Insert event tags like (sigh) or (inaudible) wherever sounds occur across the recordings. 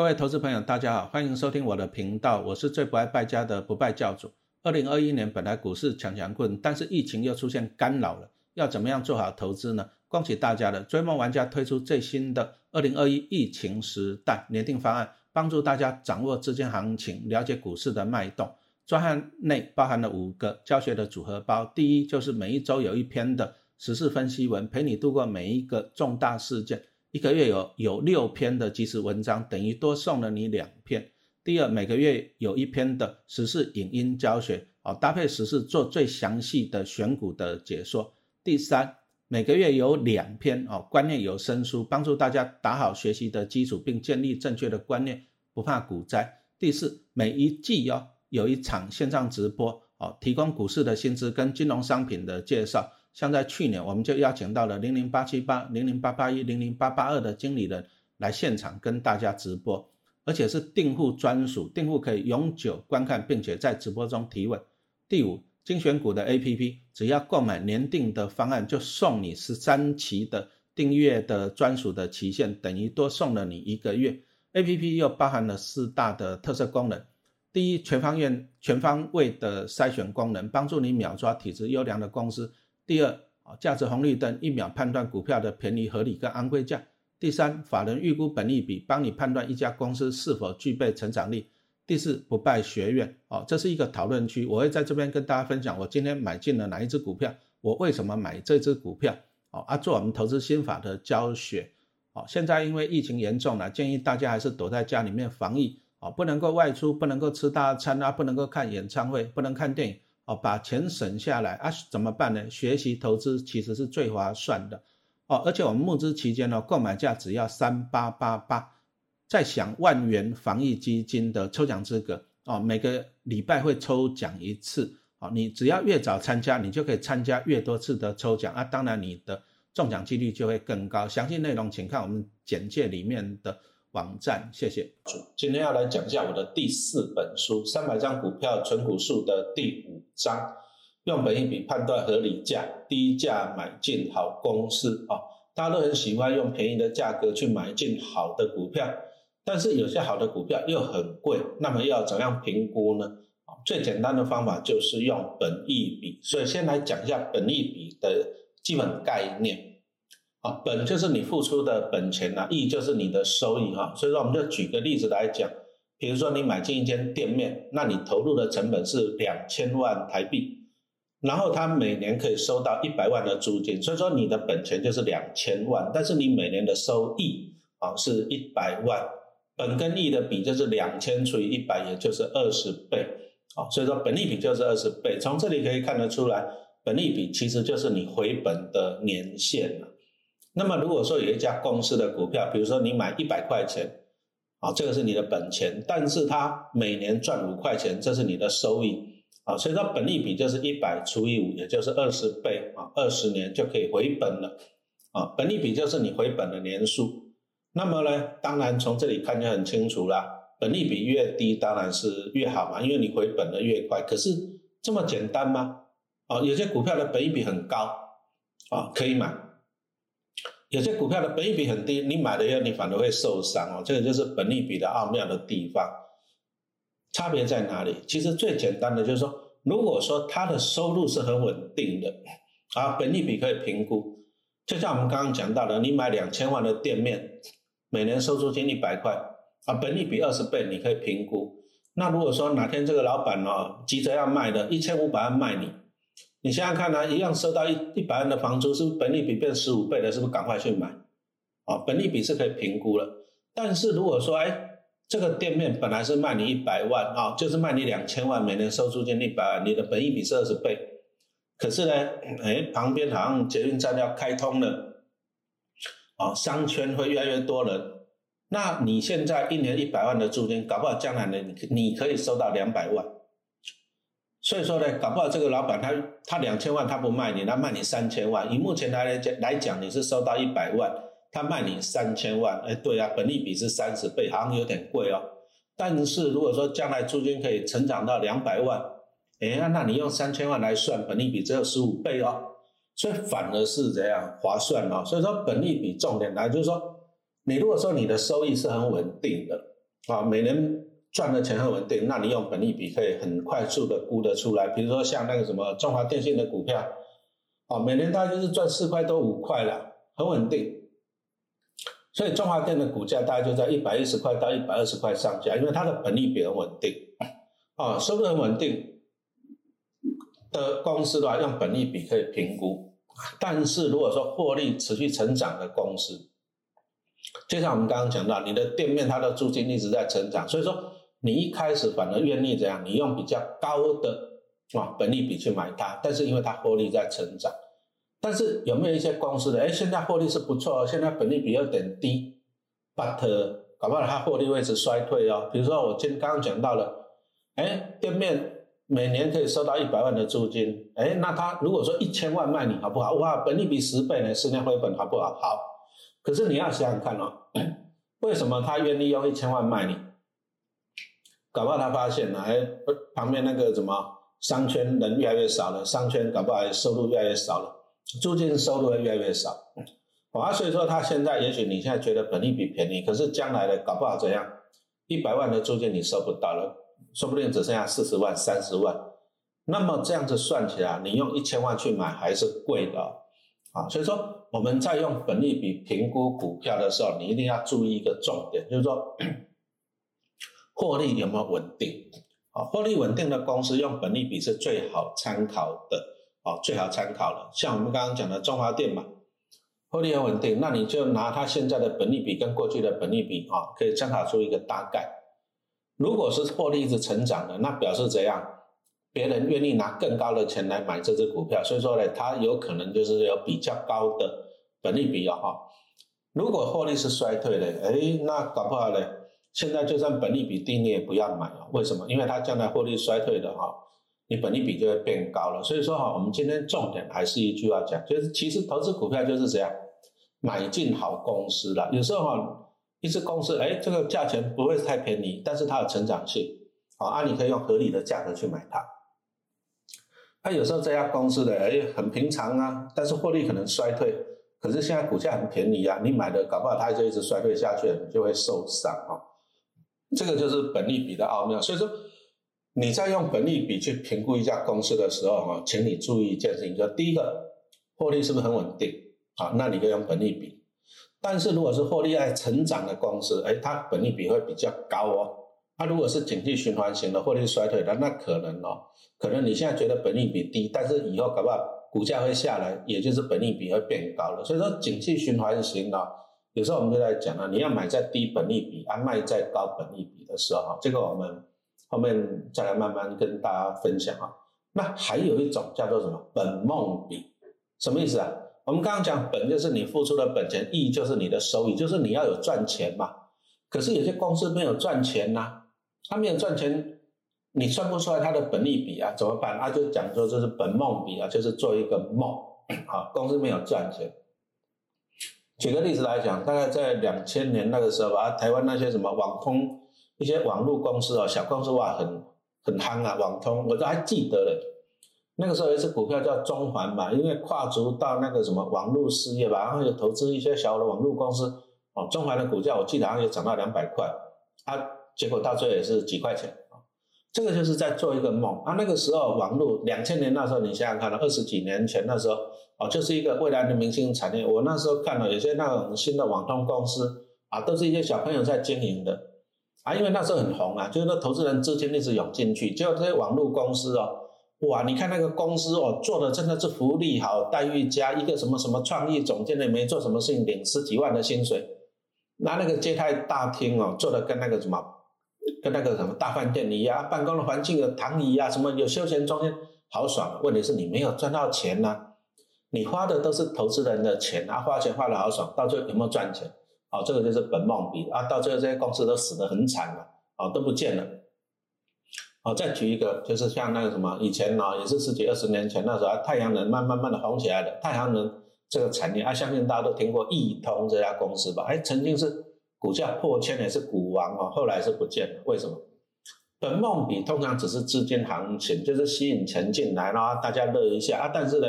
各位投资朋友，大家好，欢迎收听我的频道，我是最不爱败家的不败教主。二零二一年本来股市强强棍，但是疫情又出现干扰了，要怎么样做好投资呢？恭喜大家了，追梦玩家推出最新的二零二一疫情时代年定方案，帮助大家掌握资金行情，了解股市的脉动。专案内包含了五个教学的组合包，第一就是每一周有一篇的时事分析文，陪你度过每一个重大事件。一个月有有六篇的即时文章，等于多送了你两篇。第二，每个月有一篇的时事影音教学，哦，搭配时事做最详细的选股的解说。第三，每个月有两篇哦，观念有声书，帮助大家打好学习的基础，并建立正确的观念，不怕股灾。第四，每一季哦有一场线上直播，哦，提供股市的薪资跟金融商品的介绍。像在去年，我们就邀请到了零零八七八、零零八八一、零零八八二的经理人来现场跟大家直播，而且是订户专属，订户可以永久观看，并且在直播中提问。第五，精选股的 A P P，只要购买年定的方案，就送你十三期的订阅的专属的期限，等于多送了你一个月。A P P 又包含了四大的特色功能：第一，全方位全方位的筛选功能，帮助你秒抓体质优良的公司。第二啊，价值红绿灯一秒判断股票的便宜、合理跟昂贵价。第三，法人预估本利比，帮你判断一家公司是否具备成长力。第四，不败学院哦，这是一个讨论区，我会在这边跟大家分享我今天买进了哪一只股票，我为什么买这只股票哦，啊，做我们投资心法的教学哦。现在因为疫情严重了，建议大家还是躲在家里面防疫哦，不能够外出，不能够吃大餐啊，不能够看演唱会，不能看电影。哦，把钱省下来啊？怎么办呢？学习投资其实是最划算的哦，而且我们募资期间呢，购买价只要三八八八，再享万元防疫基金的抽奖资格哦，每个礼拜会抽奖一次哦，你只要越早参加，你就可以参加越多次的抽奖啊，当然你的中奖几率就会更高。详细内容请看我们简介里面的。网站，谢谢。今天要来讲一下我的第四本书《三百张股票存股术》的第五章，用本一笔判断合理价，低价买进好公司啊！大家都很喜欢用便宜的价格去买进好的股票，但是有些好的股票又很贵，那么要怎样评估呢？最简单的方法就是用本益比，所以先来讲一下本益比的基本概念。啊，本就是你付出的本钱呐，益就是你的收益哈。所以说，我们就举个例子来讲，比如说你买进一间店面，那你投入的成本是两千万台币，然后他每年可以收到一百万的租金，所以说你的本钱就是两千万，但是你每年的收益啊是一百万，本跟益的比就是两千除以一百，也就是二十倍啊。所以说本利比就是二十倍，从这里可以看得出来，本利比其实就是你回本的年限了。那么如果说有一家公司的股票，比如说你买一百块钱，啊，这个是你的本钱，但是它每年赚五块钱，这是你的收益，啊，所以说本利比就是一百除以五，也就是二十倍，啊，二十年就可以回本了，啊，本利比就是你回本的年数。那么呢，当然从这里看就很清楚啦，本利比越低当然是越好嘛，因为你回本的越快。可是这么简单吗？啊，有些股票的本利比很高，啊，可以买。有些股票的本益比很低，你买了以后你反而会受伤哦。这个就是本利比的奥妙的地方，差别在哪里？其实最简单的就是说，如果说它的收入是很稳定的，啊，本利比可以评估。就像我们刚刚讲到的，你买两千万的店面，每年收租金一百块，啊，本利比二十倍，你可以评估。那如果说哪天这个老板哦急着要卖的，一千五百万卖你。你想想看呢，一样收到一一百万的房租，是不是本利比变十五倍了？是不是赶快去买？啊，本利比是可以评估了。但是如果说，哎，这个店面本来是卖你一百万啊，就是卖你两千万，每年收租金一百万，你的本利比是二十倍。可是呢，哎，旁边好像捷运站要开通了，啊，商圈会越来越多人，那你现在一年一百万的租金，搞不好将来呢，你你可以收到两百万。所以说呢，搞不好这个老板他他两千万他不卖你，他卖你三千万。以目前来来讲来讲，你是收到一百万，他卖你三千万。哎，对啊，本利比是三十倍，好像有点贵哦。但是如果说将来租金可以成长到两百万，哎，那你用三千万来算，本利比只有十五倍哦。所以反而是这样划算哦。所以说本利比重点来就是说，你如果说你的收益是很稳定的啊，每年赚的钱很稳定，那你用本利比可以很快速的估得出来。比如说像那个什么中华电信的股票，啊，每年大概就是赚四块多五块了，很稳定。所以中华电的股价大概就在一百一十块到一百二十块上下，因为它的本利比很稳定，啊，收入很稳定的公司的话，用本利比可以评估。但是如果说获利持续成长的公司，就像我们刚刚讲到，你的店面它的租金一直在成长，所以说你一开始反而愿意怎样？你用比较高的啊本利比去买它，但是因为它获利在成长。但是有没有一些公司的？哎，现在获利是不错，现在本利比有点低，but 搞不好它获利会是衰退哦。比如说我今刚刚讲到了，哎，店面每年可以收到一百万的租金，哎，那他如果说一千万卖你好不好？哇，本利比十倍呢，十年回本好不好？好。可是你要想想看哦，(coughs) 为什么他愿意用一千万卖你？搞不好他发现了，哎，旁边那个什么商圈人越来越少了，商圈搞不好收入越来越少了。租金收入会越来越少，好啊，所以说他现在也许你现在觉得本利比便宜，可是将来的搞不好怎样，一百万的租金你收不到了，说不定只剩下四十万、三十万，那么这样子算起来，你用一千万去买还是贵的，啊，所以说我们在用本利比评估股票的时候，你一定要注意一个重点，就是说获利有没有稳定，啊，获利稳定的公司用本利比是最好参考的。啊，最好参考了，像我们刚刚讲的中华电嘛，获利很稳定，那你就拿它现在的本利比跟过去的本利比啊，可以参考出一个大概。如果是获利一直成长的，那表示怎样？别人愿意拿更高的钱来买这只股票，所以说呢，它有可能就是有比较高的本利比哦哈。如果获利是衰退的，哎，那搞不好呢，现在就算本利比低，你也不要买了。为什么？因为它将来获利衰退的哈。你本利比就会变高了，所以说哈，我们今天重点还是一句话讲，就是其实投资股票就是这样，买进好公司了。有时候哈，一只公司哎，这个价钱不会太便宜，但是它有成长性，好，啊，你可以用合理的价格去买它。那有时候这家公司的哎很平常啊，但是获利可能衰退，可是现在股价很便宜啊，你买的搞不好它就一直衰退下去，你就会受伤啊。这个就是本利比的奥妙，所以说。你在用本利比去评估一家公司的时候，哈，请你注意一件事情，就第一个，获利是不是很稳定？啊，那你可以用本利比。但是如果是获利在成长的公司，哎，它本利比会比较高哦。它如果是景气循环型的，获利衰退的，那可能哦，可能你现在觉得本利比低，但是以后搞不好股价会下来，也就是本利比会变高了。所以说，景气循环型的，有时候我们就在讲啊，你要买在低本利比，啊卖在高本利比的时候，哈，这个我们。后面再来慢慢跟大家分享啊。那还有一种叫做什么本梦比，什么意思啊？我们刚刚讲本就是你付出的本钱，益就是你的收益，就是你要有赚钱嘛。可是有些公司没有赚钱呐，他没有赚钱，你算不出来它的本利比啊，怎么办？他就讲说这是本梦比啊，就是做一个梦啊，公司没有赚钱。举个例子来讲，大概在两千年那个时候吧，台湾那些什么网通。一些网络公司哦，小公司哇，很很夯啊，网通我都还记得嘞。那个时候有一只股票叫中环嘛，因为跨足到那个什么网络事业吧，然后又投资一些小的网络公司哦。中环的股价我记得好像也涨到两百块，啊，结果到最后也是几块钱。这个就是在做一个梦啊。那个时候网络两千年那时候，你想想看，二十几年前那时候哦，就是一个未来的明星产业。我那时候看了有些那种新的网通公司啊，都是一些小朋友在经营的。啊，因为那时候很红啊，就是说投资人资金一直涌进去，结果这些网络公司哦，哇，你看那个公司哦，做的真的是福利好，待遇佳，一个什么什么创意总监的没做什么事情，领十几万的薪水，那那个接待大厅哦，做的跟那个什么，跟那个什么大饭店一样，办公的环境有躺椅啊，什么有休闲中心，好爽。问题是你没有赚到钱呐，你花的都是投资人的钱啊，花钱花的好爽，到最后有没有赚钱？哦，这个就是本梦比啊，到最后这些公司都死得很惨了，哦，都不见了。哦，再举一个，就是像那个什么，以前呢也是十几二十年前那时候，太阳能慢慢慢的红起来的，太阳能这个产业啊，相信大家都听过易通这家公司吧？哎，曾经是股价破千也是股王哦，后来是不见了，为什么？本梦比通常只是资金行情，就是吸引钱进来，然后大家乐一下啊，但是呢？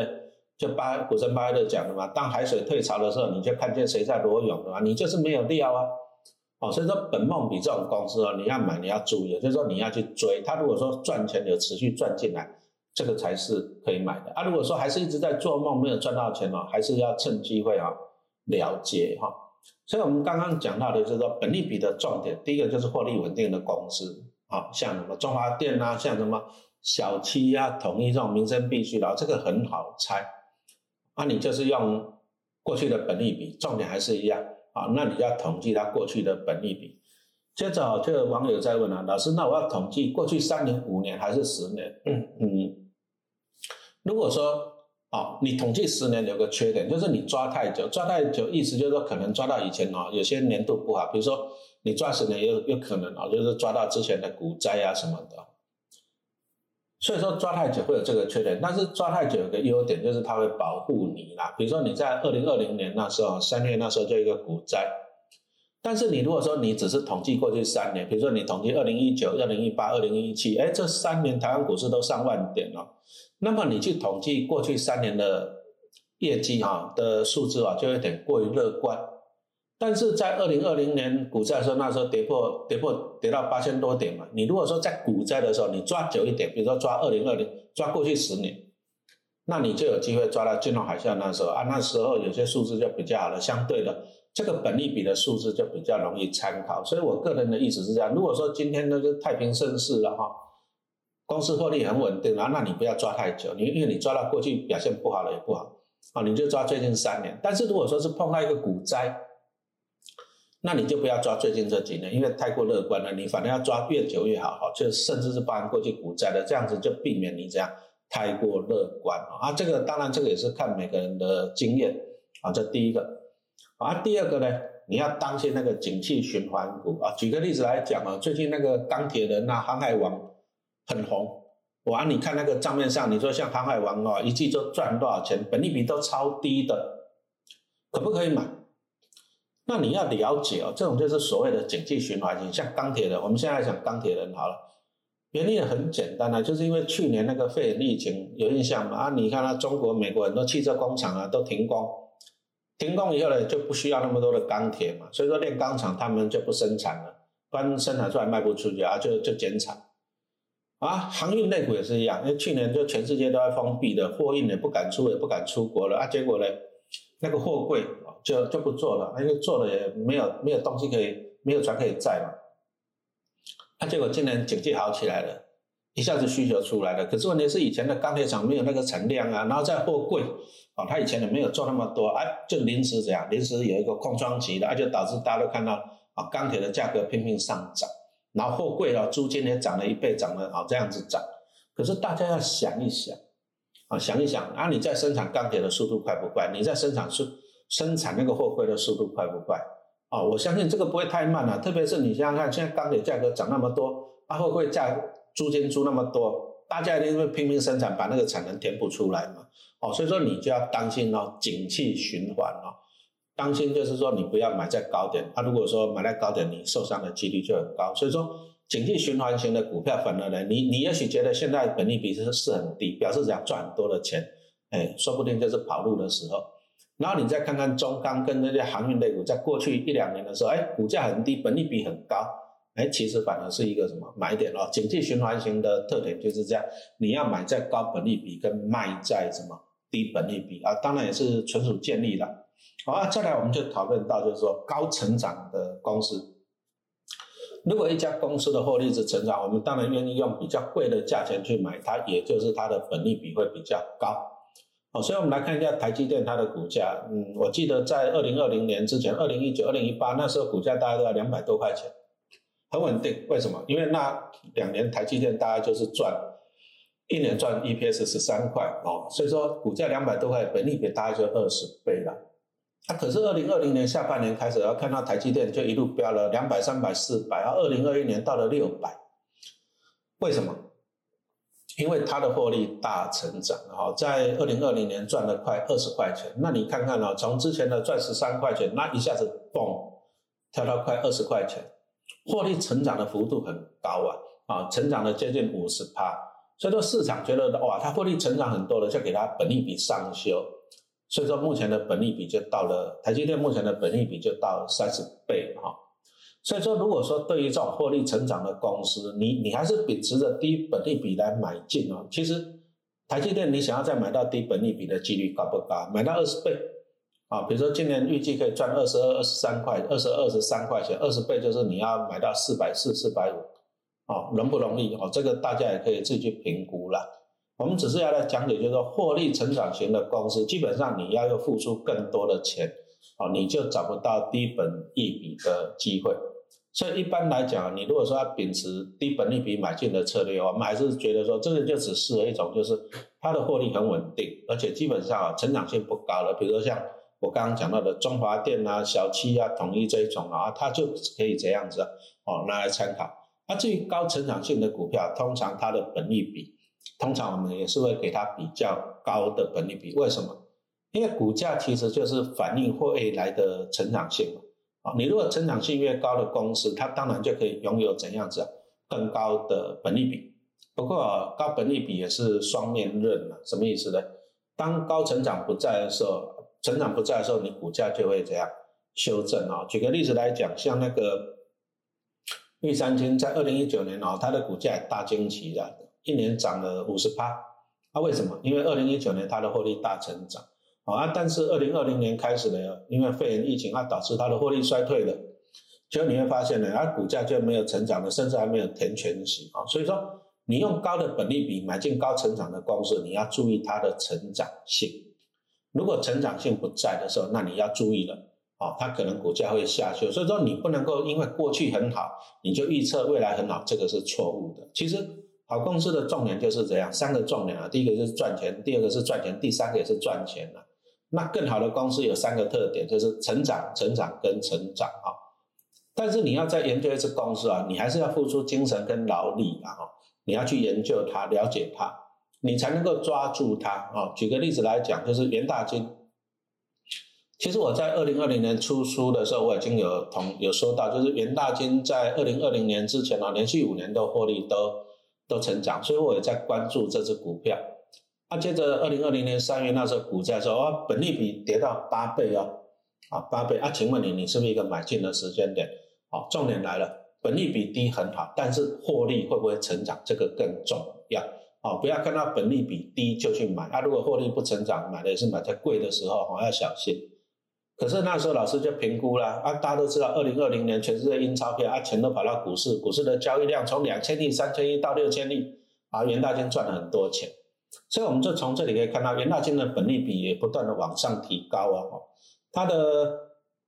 就巴股神巴菲特讲的嘛，当海水退潮的时候，你就看见谁在裸泳了嘛，你就是没有料啊。哦，所以说本梦比这种公司哦，你要买你要注意，就是说你要去追它。如果说赚钱有持续赚进来，这个才是可以买的啊。如果说还是一直在做梦没有赚到钱哦，还是要趁机会啊了解哈。所以我们刚刚讲到的就是说本利比的重点，第一个就是获利稳定的公司啊，像什么中华电啊，像什么小七啊、统一这种民生必须的，这个很好猜。那你就是用过去的本利比，重点还是一样。啊，那你要统计它过去的本利比。接着，就有网友在问了，老师，那我要统计过去三年、五年还是十年？嗯嗯。如果说，啊，你统计十年有个缺点，就是你抓太久，抓太久，意思就是说可能抓到以前哦，有些年度不好，比如说你抓十年，有有可能啊，就是抓到之前的股灾啊什么的。所以说抓太久会有这个缺点，但是抓太久有个优点就是它会保护你啦。比如说你在二零二零年那时候三月那时候就一个股灾，但是你如果说你只是统计过去三年，比如说你统计二零一九、二零一八、二零一七，哎，这三年台湾股市都上万点了，那么你去统计过去三年的业绩哈的数字啊，就有点过于乐观。但是在二零二零年股灾的时候，那时候跌破跌破跌到八千多点嘛。你如果说在股灾的时候，你抓久一点，比如说抓二零二零，抓过去十年，那你就有机会抓到金融海啸那时候啊。那时候有些数字就比较好了，相对的这个本利比的数字就比较容易参考。所以我个人的意思是这样：如果说今天那个太平盛世了哈，公司获利很稳定啊，那你不要抓太久，你因为你抓到过去表现不好了也不好啊，你就抓最近三年。但是如果说是碰到一个股灾，那你就不要抓最近这几年，因为太过乐观了。你反正要抓越久越好，哈，就甚至是包含过去股灾的，这样子就避免你这样太过乐观啊。这个当然这个也是看每个人的经验啊。这第一个啊，第二个呢，你要当心那个景气循环股啊。举个例子来讲啊，最近那个钢铁人啊，航海王很红，哇，你看那个账面上，你说像航海王啊，一季就赚多少钱，本利比都超低的，可不可以买？那你要了解哦，这种就是所谓的经济循环型，像钢铁人，我们现在讲钢铁人好了，原因也很简单啊，就是因为去年那个肺炎疫情有印象吗？啊，你看啊，中国、美国很多汽车工厂啊都停工，停工以后呢就不需要那么多的钢铁嘛，所以说炼钢厂他们就不生产了，不然生产出来卖不出去啊，就就减产。啊，航运内股也是一样，因为去年就全世界都在封闭的，货运也不敢出，也不敢出国了啊，结果呢，那个货柜。就就不做了，因为做了也没有没有东西可以，没有船可以载嘛。啊结果今年经济好起来了，一下子需求出来了。可是问题是以前的钢铁厂没有那个产量啊，然后在货柜，啊，他以前也没有做那么多，啊，就临时这样，临时有一个空窗期的，啊，就导致大家都看到啊，钢铁的价格拼命上涨，然后货柜啊，租金也涨了一倍，涨了啊，这样子涨。可是大家要想一想，啊，想一想，啊，你在生产钢铁的速度快不快？你在生产速生产那个货柜的速度快不快？啊，我相信这个不会太慢了。特别是你想想看，现在钢铁价格涨那么多，啊，货柜价租金租那么多，大家一定会拼命生产，把那个产能填补出来嘛。哦，所以说你就要当心哦，景气循环哦，当心就是说你不要买在高点。啊，如果说买在高点，你受伤的几率就很高。所以说，景气循环型的股票，反而呢，你你也许觉得现在本利比是是很低，表示想赚很多的钱，哎，说不定就是跑路的时候。然后你再看看中钢跟那些航运类股，在过去一两年的时候，哎，股价很低，本利比很高，哎，其实反而是一个什么买点哦。景气循环型的特点就是这样，你要买在高本利比，跟卖在什么低本利比啊，当然也是纯属建立的。好啊，再来我们就讨论到，就是说高成长的公司，如果一家公司的获利是成长，我们当然愿意用比较贵的价钱去买它，也就是它的本利比会比较高。好，所以我们来看一下台积电它的股价。嗯，我记得在二零二零年之前，二零一九、二零一八那时候股价大概都要两百多块钱，很稳定。为什么？因为那两年台积电大概就是赚一年赚 EPS 十三块哦，所以说股价两百多块，本利比大概就二十倍了。啊，可是二零二零年下半年开始，要看到台积电就一路飙了两百、三百、四百，啊，二零二一年到了六百，为什么？因为它的获利大成长，哈，在二零二零年赚了快二十块钱。那你看看哦，从之前的赚十三块钱，那一下子嘣跳到快二十块钱，获利成长的幅度很高啊，啊，成长了接近五十趴。所以说市场觉得哇，它获利成长很多了，就给它本利比上修。所以说目前的本利比就到了台积电目前的本利比就到三十倍哈。所以说，如果说对于这种获利成长的公司，你你还是秉持着低本利比来买进哦。其实台积电你想要再买到低本利比的几率高不高？买到二十倍啊，比如说今年预计可以赚二十二、二十三块、二十二、十三块钱，二十倍就是你要买到四百四、四百五，哦，容不容易？哦，这个大家也可以自己去评估了。我们只是要来讲解，就是说获利成长型的公司，基本上你要要付出更多的钱，哦，你就找不到低本益比的机会。所以一般来讲，你如果说要秉持低本利比买进的策略，我们还是觉得说，这个就只适合一种，就是它的获利很稳定，而且基本上啊成长性不高的，比如说像我刚刚讲到的中华电啊、小七啊、统一这一种啊，它就可以这样子哦拿来参考。那至于高成长性的股票，通常它的本利比，通常我们也是会给它比较高的本利比。为什么？因为股价其实就是反映未来的成长性嘛。啊，你如果成长性越高的公司，它当然就可以拥有怎样子啊更高的本利比。不过高本利比也是双面刃啊，什么意思呢？当高成长不在的时候，成长不在的时候，你股价就会怎样修正啊？举个例子来讲，像那个玉三金在二零一九年啊，它的股价大惊奇的，一年涨了五十趴。那为什么？因为二零一九年它的获利大成长。啊，但是二零二零年开始呢，因为肺炎疫情啊，导致它的获利衰退了，就你会发现呢，它股价就没有成长了，甚至还没有填全息啊。所以说，你用高的本利比买进高成长的公司，你要注意它的成长性。如果成长性不在的时候，那你要注意了啊，它可能股价会下修。所以说，你不能够因为过去很好，你就预测未来很好，这个是错误的。其实好公司的重点就是这样，三个重点啊，第一个就是赚钱，第二个是赚钱，第三个也是赚钱了。那更好的公司有三个特点，就是成长、成长跟成长啊。但是你要在研究一次公司啊，你还是要付出精神跟劳力啊。你要去研究它、了解它，你才能够抓住它啊。举个例子来讲，就是元大金。其实我在二零二零年出书的时候，我已经有同有说到，就是元大金在二零二零年之前啊，连续五年都获利都都成长，所以我也在关注这只股票。那接着，二零二零年三月那时候，股价说哦，本利比跌到八倍哦，啊八倍啊，请问你，你是不是一个买进的时间点？好，重点来了，本利比低很好，但是获利会不会成长？这个更重要哦，不要看到本利比低就去买啊，如果获利不成长，买的也是买在贵的时候哦，要小心。可是那时候老师就评估了啊，大家都知道，二零二零年全世界印钞票啊，钱都跑到股市，股市的交易量从两千亿、三千亿到六千亿，啊，元大金赚了很多钱。所以我们就从这里可以看到，元大金的本利比也不断的往上提高啊。他的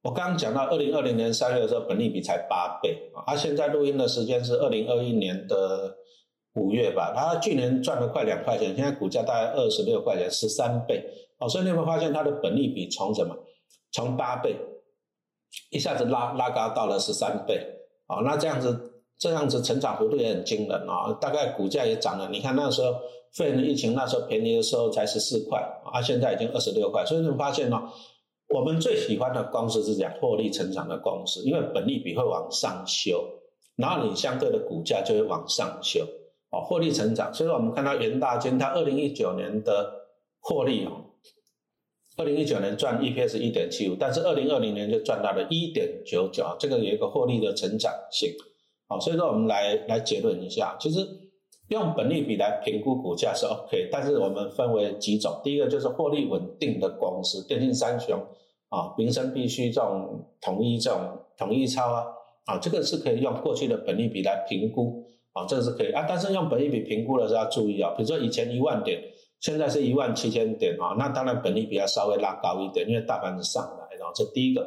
我刚刚讲到，二零二零年三月的时候，本利比才八倍啊。他现在录音的时间是二零二一年的五月吧。他去年赚了快两块钱，现在股价大概二十六块钱，十三倍哦。所以你会发现它的本利比从什么？从八倍一下子拉拉高到了十三倍啊？那这样子。这样子成长幅度也很惊人啊，大概股价也涨了。你看那时候肺炎疫情那时候便宜的时候才十四块啊，现在已经二十六块。所以你发现呢，我们最喜欢的公司是讲获利成长的公司，因为本利比会往上修，然后你相对的股价就会往上修哦，获利成长。所以说我们看到元大金它二零一九年的获利哦，二零一九年赚 EPS 一点七五，但是二零二零年就赚到了一点九九，这个有一个获利的成长性。好，所以说我们来来结论一下，其实用本利比来评估股价是 OK，但是我们分为几种，第一个就是获利稳定的公司，电信三雄啊，民生必须这种统一这种统一超啊，啊，这个是可以用过去的本利比来评估啊，这个是可以啊，但是用本利比评估的时候要注意啊，比如说以前一万点，现在是一万七千点啊，那当然本利比要稍微拉高一点，因为大盘子上来，然后这第一个。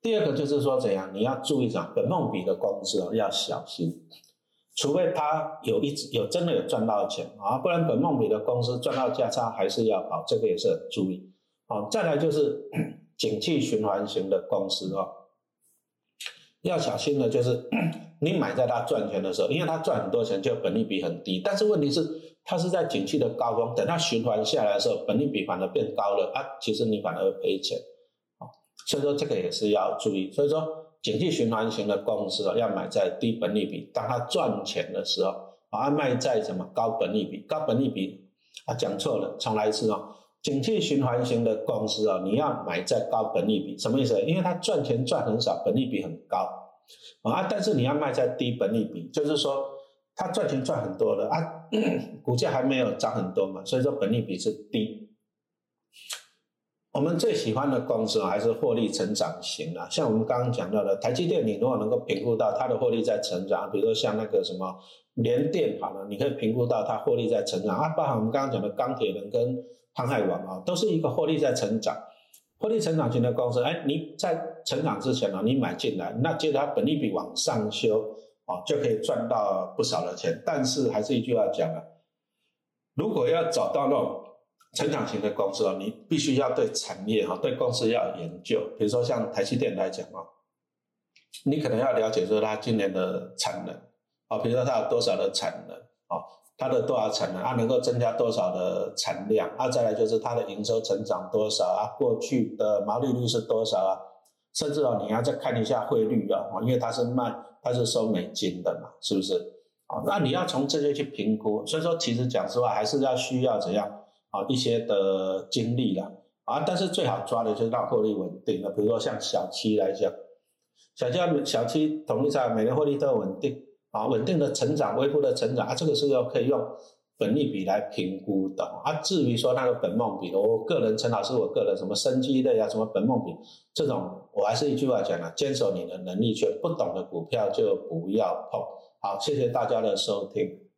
第二个就是说怎样，你要注意讲本梦比的公司哦，要小心，除非他有一有真的有赚到钱啊，不然本梦比的公司赚到价差还是要跑，这个也是很注意。好，再来就是 (clears throat) 景气循环型的公司哦，要小心的就是你买在它赚钱的时候，因为它赚很多钱，就本利比很低，但是问题是它是在景气的高峰，等它循环下来的时候，本利比反而变高了啊，其实你反而会赔钱啊。所以说这个也是要注意。所以说，景气循环型的公司啊，要买在低本利比，当它赚钱的时候，啊，卖在什么高本利比？高本利比啊，讲错了，重来一次哦。景气循环型的公司啊，你要买在高本利比，什么意思？因为它赚钱赚很少，本利比很高。啊，但是你要卖在低本利比，就是说它赚钱赚很多了啊，(clears throat) 股价还没有涨很多嘛，所以说本利比是低。我们最喜欢的公司还是获利成长型的，像我们刚刚讲到的台积电，你如果能够评估到它的获利在成长，比如说像那个什么联电好了，你可以评估到它获利在成长啊，包含我们刚刚讲的钢铁人跟航海王啊，都是一个获利在成长。获利成长型的公司，哎，你在成长之前呢，你买进来，那接着它本利比往上修，啊，就可以赚到不少的钱。但是还是一句话讲啊，如果要找到那种成长型的公司啊，你必须要对产业哈，对公司要研究。比如说像台积电来讲啊，你可能要了解说它今年的产能啊，比如说它有多少的产能啊。它的多少产能，它能够增加多少的产量，啊，再来就是它的营收成长多少啊，过去的毛利率是多少啊，甚至哦，你要再看一下汇率啊，因为它是卖，它是收美金的嘛，是不是？啊，那你要从这些去评估，所以说其实讲实话，还是要需要怎样啊一些的精力啦，啊，但是最好抓的就是让获利稳定的，比如说像小七来讲，小七小七统一下每年获利都稳定。啊，稳定的成长，微幅的成长啊，这个是要可以用本利比来评估的啊。至于说那个本梦比，我个人陈老师，我个人什么生机类啊，什么本梦比这种，我还是一句话讲啊，坚守你的能力圈，不懂的股票就不要碰。好，谢谢大家的收听。